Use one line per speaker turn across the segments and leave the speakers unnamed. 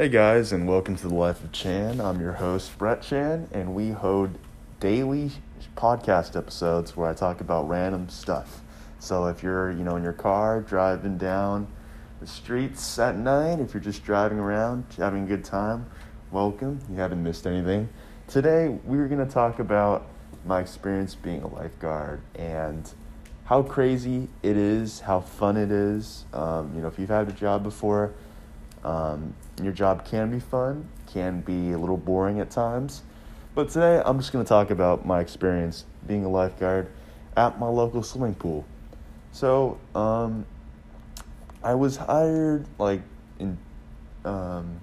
Hey guys, and welcome to the Life of Chan. I'm your host, Brett Chan, and we hold daily podcast episodes where I talk about random stuff. So if you're, you know, in your car driving down the streets at night, if you're just driving around having a good time, welcome. You haven't missed anything. Today we're going to talk about my experience being a lifeguard and how crazy it is, how fun it is. Um, you know, if you've had a job before, um, your job can be fun, can be a little boring at times. But today I'm just going to talk about my experience being a lifeguard at my local swimming pool. So, um, I was hired like in um,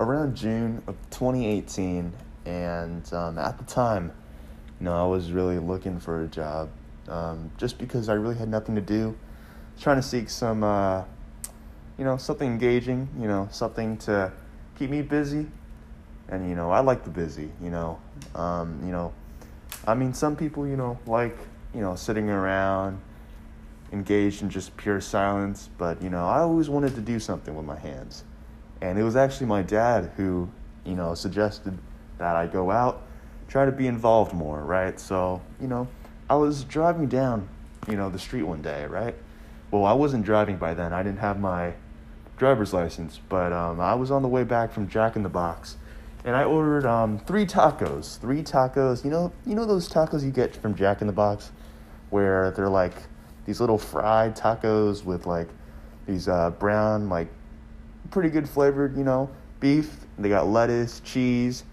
around June of 2018, and um, at the time, you know, I was really looking for a job um, just because I really had nothing to do. Trying to seek some, uh, you know, something engaging, you know, something to keep me busy. And, you know, I like the busy, you know. Um, you know, I mean, some people, you know, like, you know, sitting around engaged in just pure silence, but, you know, I always wanted to do something with my hands. And it was actually my dad who, you know, suggested that I go out, try to be involved more, right? So, you know, I was driving down, you know, the street one day, right? Well, I wasn't driving by then. I didn't have my driver's license, but um, I was on the way back from Jack in the Box, and I ordered um, three tacos. Three tacos. You know, you know those tacos you get from Jack in the Box, where they're like these little fried tacos with like these uh, brown, like pretty good flavored, you know, beef. They got lettuce, cheese,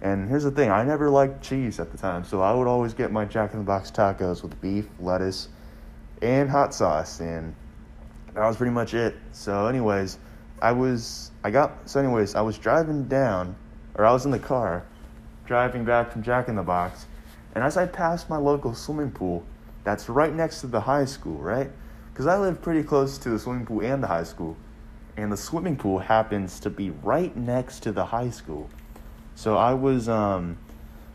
and here's the thing I never liked cheese at the time, so I would always get my Jack in the Box tacos with beef, lettuce, and hot sauce, and that was pretty much it. So, anyways, I was, I got, so, anyways, I was driving down, or I was in the car driving back from Jack in the Box, and as I passed my local swimming pool, that's right next to the high school, right? Because I live pretty close to the swimming pool and the high school, and the swimming pool happens to be right next to the high school. So I was, um,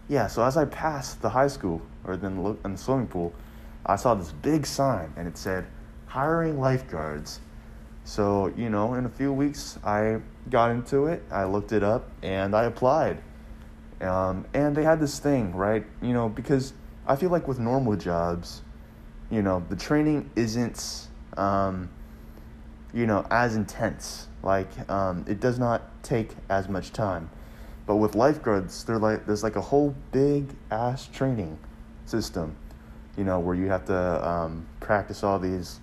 yeah. So as I passed the high school or then look in the swimming pool, I saw this big sign and it said hiring lifeguards. So you know, in a few weeks, I got into it. I looked it up and I applied. Um, and they had this thing, right? You know, because I feel like with normal jobs, you know, the training isn't, um, you know, as intense. Like, um, it does not take as much time. But with lifeguards, they're like there's like a whole big ass training system, you know, where you have to um, practice all these.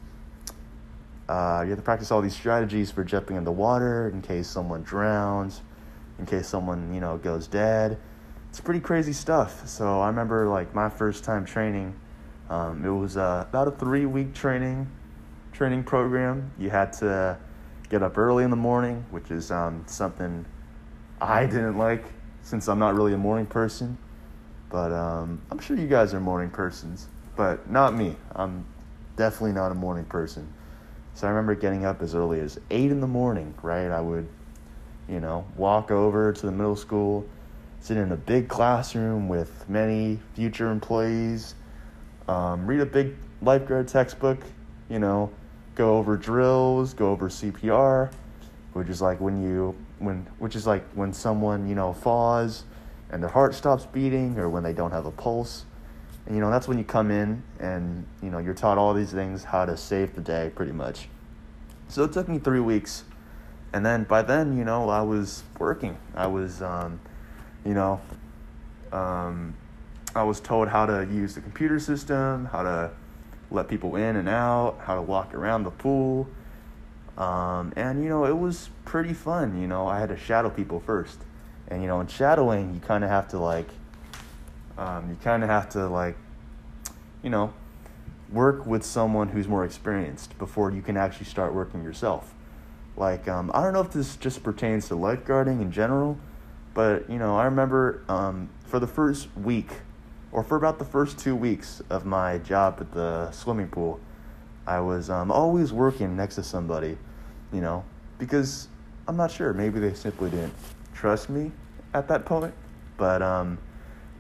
Uh, you have to practice all these strategies for jumping in the water in case someone drowns, in case someone you know goes dead. It's pretty crazy stuff. So I remember like my first time training. Um, it was uh, about a three week training training program. You had to get up early in the morning, which is um, something I didn't like since I'm not really a morning person. But um, I'm sure you guys are morning persons, but not me. I'm definitely not a morning person. So I remember getting up as early as 8 in the morning, right? I would, you know, walk over to the middle school, sit in a big classroom with many future employees, um, read a big lifeguard textbook, you know, go over drills, go over CPR, which is like when you when which is like when someone you know falls and their heart stops beating or when they don't have a pulse and you know that's when you come in and you know you're taught all these things how to save the day pretty much. So it took me three weeks. And then by then you know i was working. I was um, you know um, i was told how to use the computer system how to let people in and out how to walk around the pool. Um, and you know, it was pretty fun. You know, I had to shadow people first, and you know, in shadowing, you kind of have to like, um, you kind of have to like, you know, work with someone who's more experienced before you can actually start working yourself. Like, um, I don't know if this just pertains to lifeguarding in general, but you know, I remember um, for the first week, or for about the first two weeks of my job at the swimming pool, I was um, always working next to somebody, you know, because I'm not sure. Maybe they simply didn't trust me at that point. But um,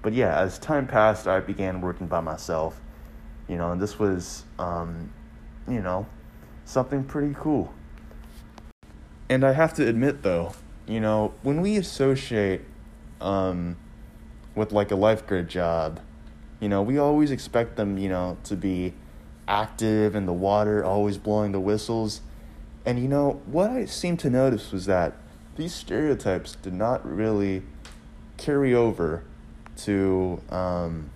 but yeah, as time passed, I began working by myself, you know, and this was um, you know, something pretty cool. And I have to admit though, you know, when we associate um, with like a lifeguard job, you know, we always expect them, you know, to be active in the water, always blowing the whistles. And you know, what I seemed to notice was that these stereotypes did not really carry over to, um,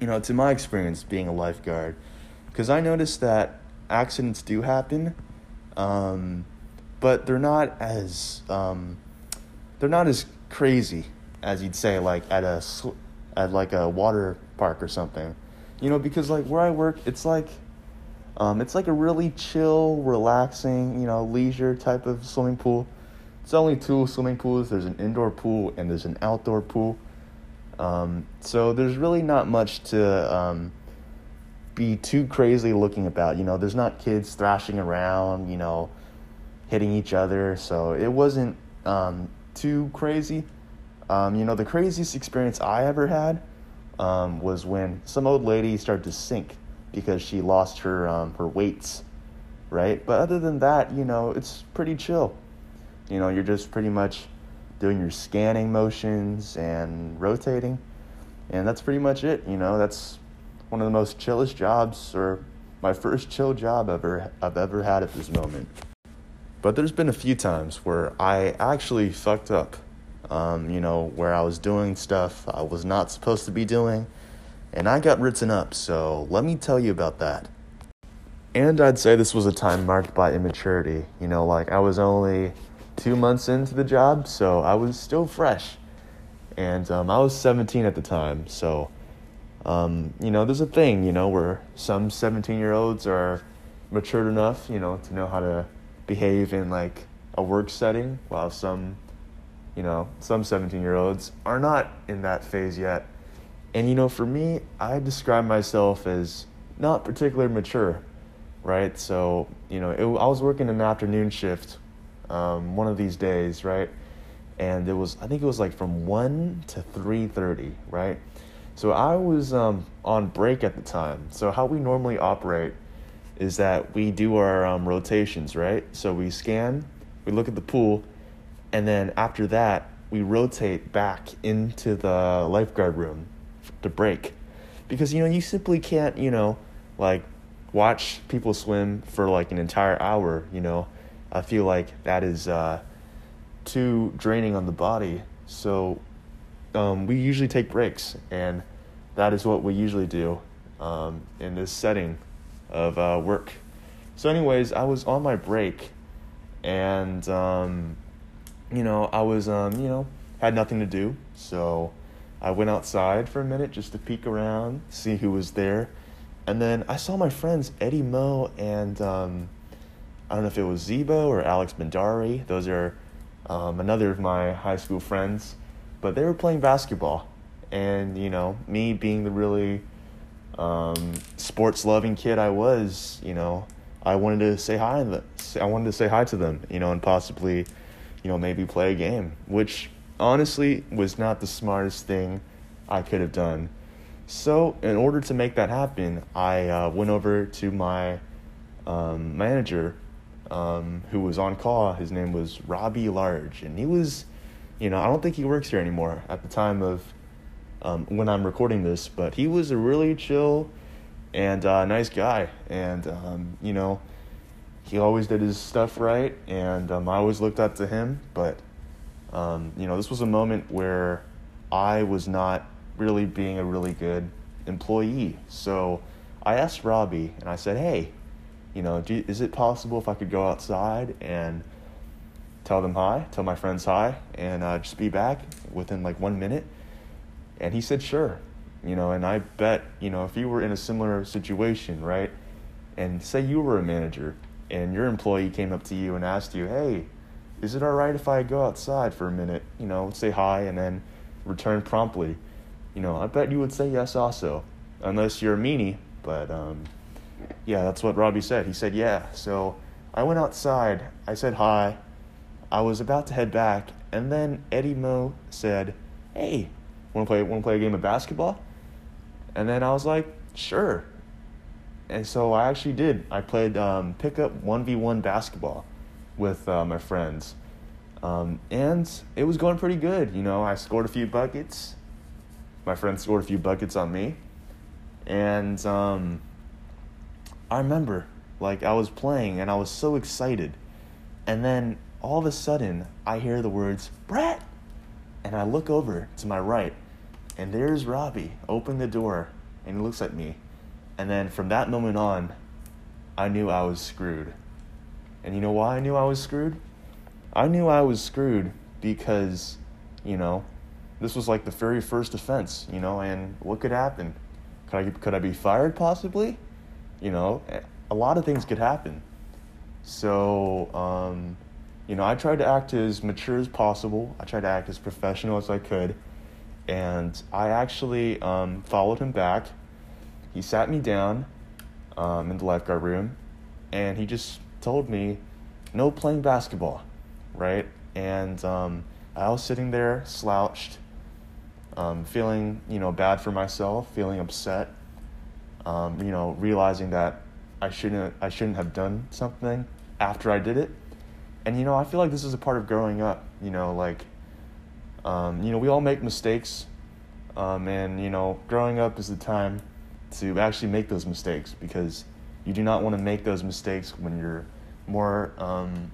you know, to my experience being a lifeguard. Because I noticed that accidents do happen, um, but they're not as um, they're not as crazy as you'd say like at a at like a water park or something. You know, because like where I work, it's like um, it's like a really chill, relaxing, you know, leisure type of swimming pool. It's only two swimming pools. There's an indoor pool and there's an outdoor pool. Um, so there's really not much to um, be too crazy looking about. You know, there's not kids thrashing around, you know, hitting each other. So it wasn't um, too crazy. Um, you know, the craziest experience I ever had um, was when some old lady started to sink because she lost her um, her weights, right? But other than that, you know, it's pretty chill. You know, you're just pretty much doing your scanning motions and rotating, and that's pretty much it. You know, that's one of the most chillest jobs, or my first chill job ever I've ever had at this moment. But there's been a few times where I actually fucked up um, you know, where I was doing stuff I was not supposed to be doing, and I got written up, so let me tell you about that. And I'd say this was a time marked by immaturity. You know, like I was only two months into the job, so I was still fresh. And um, I was 17 at the time, so, um, you know, there's a thing, you know, where some 17 year olds are matured enough, you know, to know how to behave in like a work setting, while some you know, some 17 year olds are not in that phase yet. And, you know, for me, I describe myself as not particularly mature, right? So, you know, it, I was working an afternoon shift um, one of these days, right? And it was, I think it was like from 1 to 3.30, right? So I was um, on break at the time. So how we normally operate is that we do our um, rotations, right? So we scan, we look at the pool, and then after that, we rotate back into the lifeguard room to break. Because, you know, you simply can't, you know, like watch people swim for like an entire hour, you know. I feel like that is uh, too draining on the body. So um, we usually take breaks, and that is what we usually do um, in this setting of uh, work. So, anyways, I was on my break, and um, you know, I was, um, you know, had nothing to do. So I went outside for a minute just to peek around, see who was there. And then I saw my friends Eddie Mo and um, I don't know if it was Zebo or Alex Bendari. Those are um, another of my high school friends. But they were playing basketball. And, you know, me being the really um, sports loving kid I was, you know, I wanted to say hi. I wanted to say hi to them, you know, and possibly you know, maybe play a game, which honestly was not the smartest thing I could have done. So, in order to make that happen, I uh, went over to my um, manager um, who was on call. His name was Robbie Large, and he was, you know, I don't think he works here anymore at the time of um, when I'm recording this, but he was a really chill and uh, nice guy. And, um, you know, he always did his stuff right, and um, I always looked up to him. But um, you know, this was a moment where I was not really being a really good employee. So I asked Robbie, and I said, "Hey, you know, is it possible if I could go outside and tell them hi, tell my friends hi, and uh, just be back within like one minute?" And he said, "Sure." You know, and I bet you know if you were in a similar situation, right? And say you were a manager and your employee came up to you and asked you, hey, is it all right if I go outside for a minute, you know, say hi and then return promptly? You know, I bet you would say yes also, unless you're a meanie. But um, yeah, that's what Robbie said. He said, yeah. So I went outside, I said hi, I was about to head back, and then Eddie Mo said, hey, want to play, want to play a game of basketball? And then I was like, sure and so I actually did. I played um, pickup one v one basketball with uh, my friends. Um, and it was going pretty good. You know, I scored a few buckets. My friend scored a few buckets on me. And um, I remember, like, I was playing and I was so excited. And then all of a sudden, I hear the words, Brett! And I look over to my right, and there's Robbie open the door, and he looks at me. And then from that moment on, I knew I was screwed. And you know why I knew I was screwed? I knew I was screwed because, you know, this was like the very first offense, you know, and what could happen? Could I, could I be fired possibly? You know, a lot of things could happen. So, um, you know, I tried to act as mature as possible. I tried to act as professional as I could. And I actually um, followed him back. He sat me down um, in the lifeguard room and he just told me, no playing basketball, right? And um, I was sitting there slouched, um, feeling, you know, bad for myself, feeling upset, um, you know, realizing that I shouldn't, I shouldn't have done something after I did it. And, you know, I feel like this is a part of growing up, you know, like, um, you know, we all make mistakes. Um, and, you know, growing up is the time to actually make those mistakes because you do not want to make those mistakes when you're more um,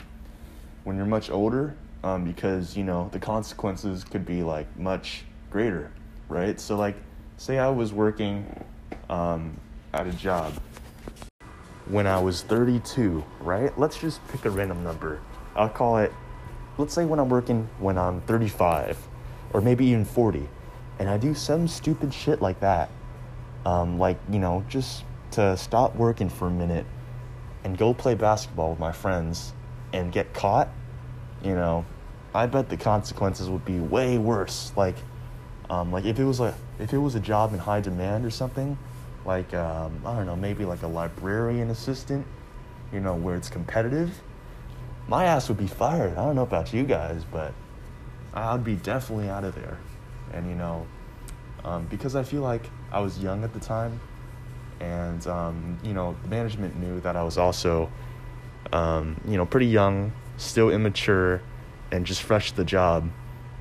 when you're much older um, because you know the consequences could be like much greater right so like say i was working um, at a job. When i was 32 right? Let's just pick a random number. I'll call it let's say when i'm working when i'm 35 or maybe even 40 and i do some stupid shit like that um, like you know just to stop working for a minute and go play basketball with my friends and get caught, you know, I bet the consequences would be way worse. Like, um, like if it was a if it was a job in high demand or something, like um, I don't know, maybe like a librarian assistant, you know, where it's competitive, my ass would be fired. I don't know about you guys, but I'd be definitely out of there. And you know, um, because I feel like I was young at the time, and um, you know the management knew that I was also um, you know pretty young, still immature, and just fresh to the job.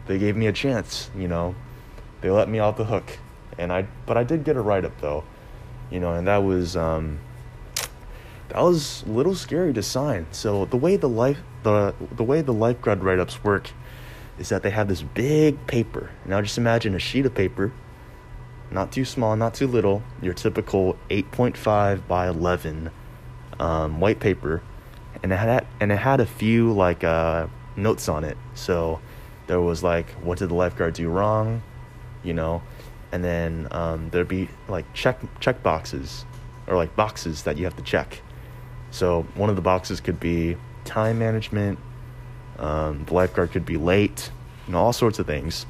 They gave me a chance, you know. They let me off the hook, and I but I did get a write up though, you know, and that was um, that was a little scary to sign. So the way the life the the way the lifeguard write ups work is that they have this big paper. Now just imagine a sheet of paper not too small, not too little, your typical 8.5 by 11 um, white paper, and it had and it had a few like uh, notes on it. So there was like, what did the lifeguard do wrong, you know, and then um, there'd be like check check boxes or like boxes that you have to check. So one of the boxes could be time management. Um, the lifeguard could be late, you know, all sorts of things.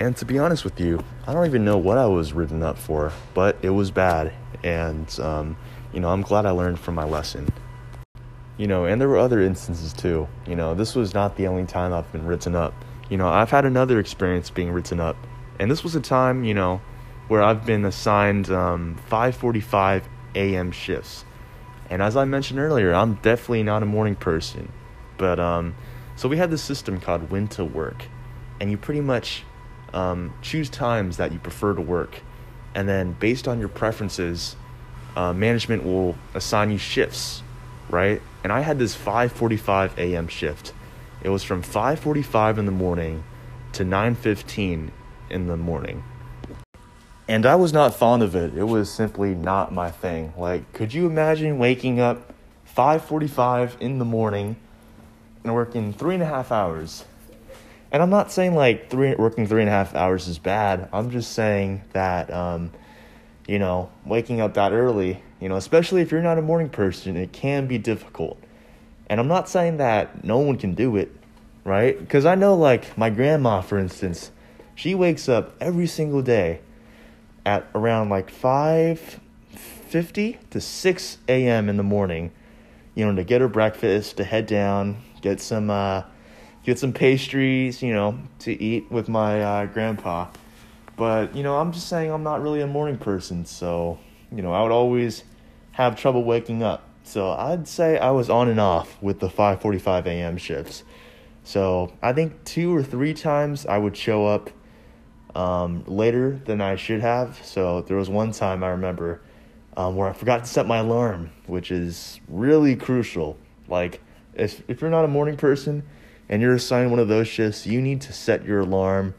And to be honest with you, I don't even know what I was written up for, but it was bad. And, um, you know, I'm glad I learned from my lesson. You know, and there were other instances too. You know, this was not the only time I've been written up. You know, I've had another experience being written up. And this was a time, you know, where I've been assigned um, 5:45 a.m. shifts. And as I mentioned earlier, I'm definitely not a morning person. But um, so we had this system called When to Work, and you pretty much um, choose times that you prefer to work, and then based on your preferences, uh, management will assign you shifts, right? And I had this 5:45 a.m. shift. It was from 5:45 in the morning to 9:15 in the morning. And I was not fond of it. It was simply not my thing. Like, could you imagine waking up 5:45 in the morning and working three and a half hours and I'm not saying like three working three and a half hours is bad. I'm just saying that um, you know waking up that early, you know, especially if you're not a morning person, it can be difficult. And I'm not saying that no one can do it, right? Because I know like my grandma, for instance, she wakes up every single day at around like five fifty to six a.m. in the morning, you know, to get her breakfast, to head down, get some. Uh, get some pastries, you know, to eat with my uh, grandpa. But, you know, I'm just saying I'm not really a morning person, so, you know, I would always have trouble waking up. So I'd say I was on and off with the 5:45 a.m. shifts. So I think two or three times I would show up um, later than I should have. So there was one time I remember um, where I forgot to set my alarm, which is really crucial. Like if if you're not a morning person and you're assigned one of those shifts, you need to set your alarm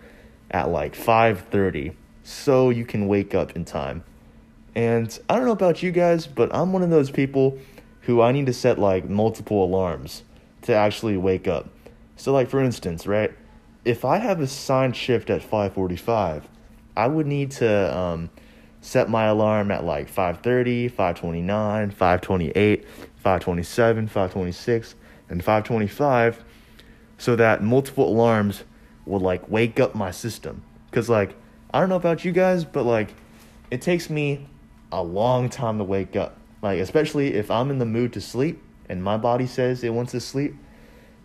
at like 5:30 so you can wake up in time. And I don't know about you guys, but I'm one of those people who I need to set like multiple alarms to actually wake up. So like for instance, right? If I have a signed shift at 5:45, I would need to um, set my alarm at like 5:30, 5:29, 5:28, 5:27, 5:26, and 5:25 so that multiple alarms would like wake up my system. Cuz like I don't know about you guys, but like it takes me a long time to wake up. Like especially if I'm in the mood to sleep and my body says it wants to sleep,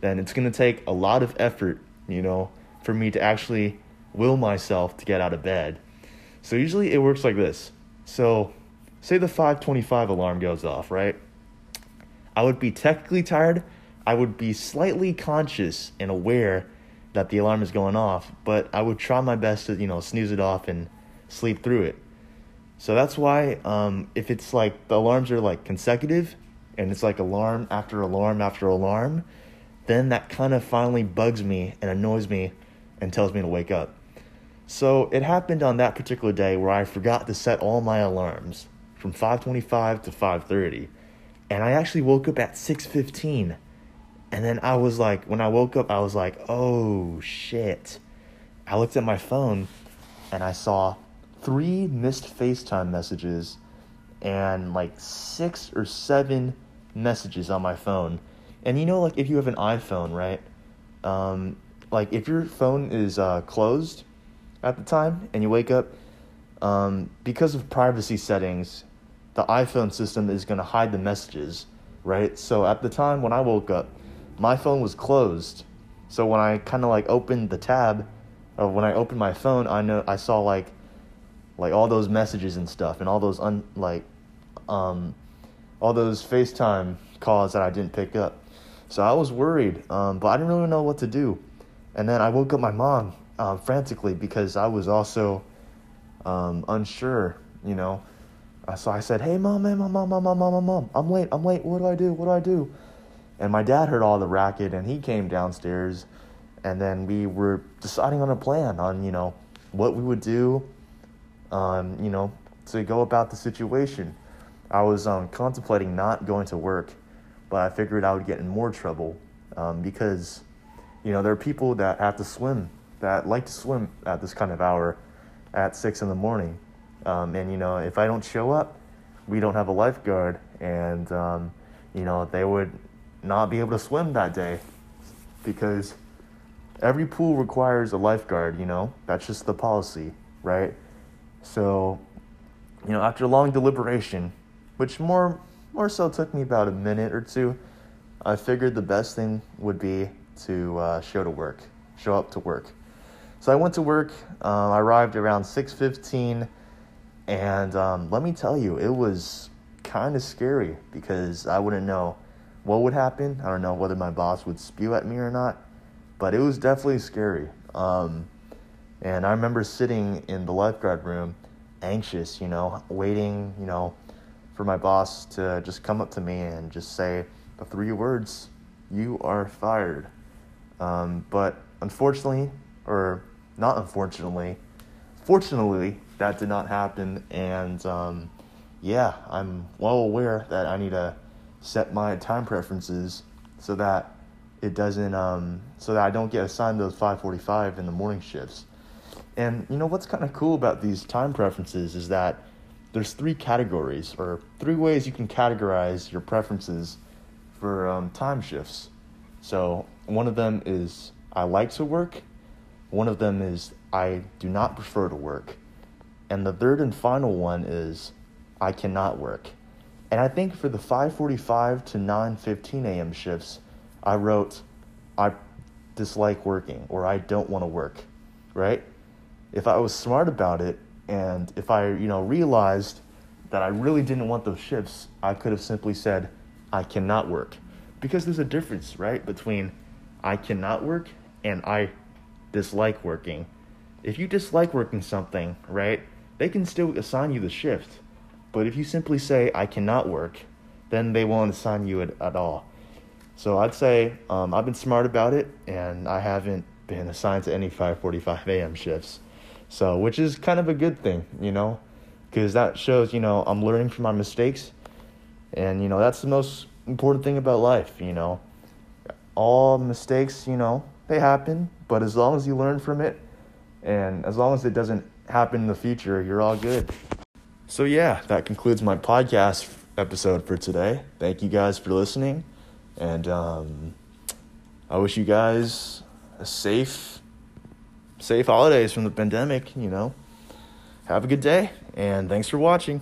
then it's going to take a lot of effort, you know, for me to actually will myself to get out of bed. So usually it works like this. So say the 525 alarm goes off, right? I would be technically tired. I would be slightly conscious and aware that the alarm is going off, but I would try my best to, you know, snooze it off and sleep through it. So that's why um, if it's like the alarms are like consecutive and it's like alarm after alarm after alarm, then that kind of finally bugs me and annoys me and tells me to wake up. So it happened on that particular day where I forgot to set all my alarms from 5:25 to 5:30 and I actually woke up at 6:15 and then I was like, when I woke up, I was like, oh shit. I looked at my phone and I saw three missed FaceTime messages and like six or seven messages on my phone. And you know, like if you have an iPhone, right? Um, like if your phone is uh, closed at the time and you wake up, um, because of privacy settings, the iPhone system is going to hide the messages, right? So at the time when I woke up, my phone was closed. So when I kind of like opened the tab, or when I opened my phone, I know I saw like like all those messages and stuff, and all those un like um all those FaceTime calls that I didn't pick up. So I was worried, um, but I didn't really know what to do. And then I woke up my mom um, frantically because I was also um, unsure, you know. Uh, so I said, "Hey, mom, hey, mom, mom, mom, mom, mom, mom, I'm late. I'm late. What do I do? What do I do?" And my dad heard all the racket and he came downstairs and then we were deciding on a plan on, you know, what we would do, um, you know, to go about the situation. I was um, contemplating not going to work, but I figured I would get in more trouble um, because, you know, there are people that have to swim, that like to swim at this kind of hour at six in the morning. Um, and, you know, if I don't show up, we don't have a lifeguard. And, um, you know, they would not be able to swim that day because every pool requires a lifeguard, you know? That's just the policy, right? So, you know, after long deliberation, which more more so took me about a minute or two, I figured the best thing would be to uh, show to work, show up to work. So I went to work. Uh, I arrived around six fifteen, and um, let me tell you, it was kind of scary because I wouldn't know what would happen. I don't know whether my boss would spew at me or not, but it was definitely scary. Um, and I remember sitting in the lifeguard room, anxious, you know, waiting, you know, for my boss to just come up to me and just say the three words, "You are fired." Um, but unfortunately, or not unfortunately, fortunately, that did not happen. And um, yeah, I'm well aware that I need to set my time preferences so that it doesn't um, so that I don't get assigned those 5:45 in the morning shifts. And you know what's kind of cool about these time preferences is that there's three categories or three ways you can categorize your preferences for um, time shifts. So one of them is I like to work. One of them is I do not prefer to work. And the third and final one is I cannot work. And I think for the 5:45 to 9:15 a.m. shifts, I wrote I dislike working or I don't want to work, right? If I was smart about it and if I, you know, realized that I really didn't want those shifts, I could have simply said I cannot work. Because there's a difference, right, between I cannot work and I dislike working. If you dislike working something, right, they can still assign you the shift. But if you simply say I cannot work, then they won't assign you it at all. So I'd say um, I've been smart about it, and I haven't been assigned to any 5:45 a.m. shifts. So, which is kind of a good thing, you know, because that shows, you know, I'm learning from my mistakes, and you know that's the most important thing about life, you know. All mistakes, you know, they happen, but as long as you learn from it, and as long as it doesn't happen in the future, you're all good. So yeah, that concludes my podcast episode for today. Thank you guys for listening, and um, I wish you guys a safe, safe holidays from the pandemic. You know, have a good day, and thanks for watching.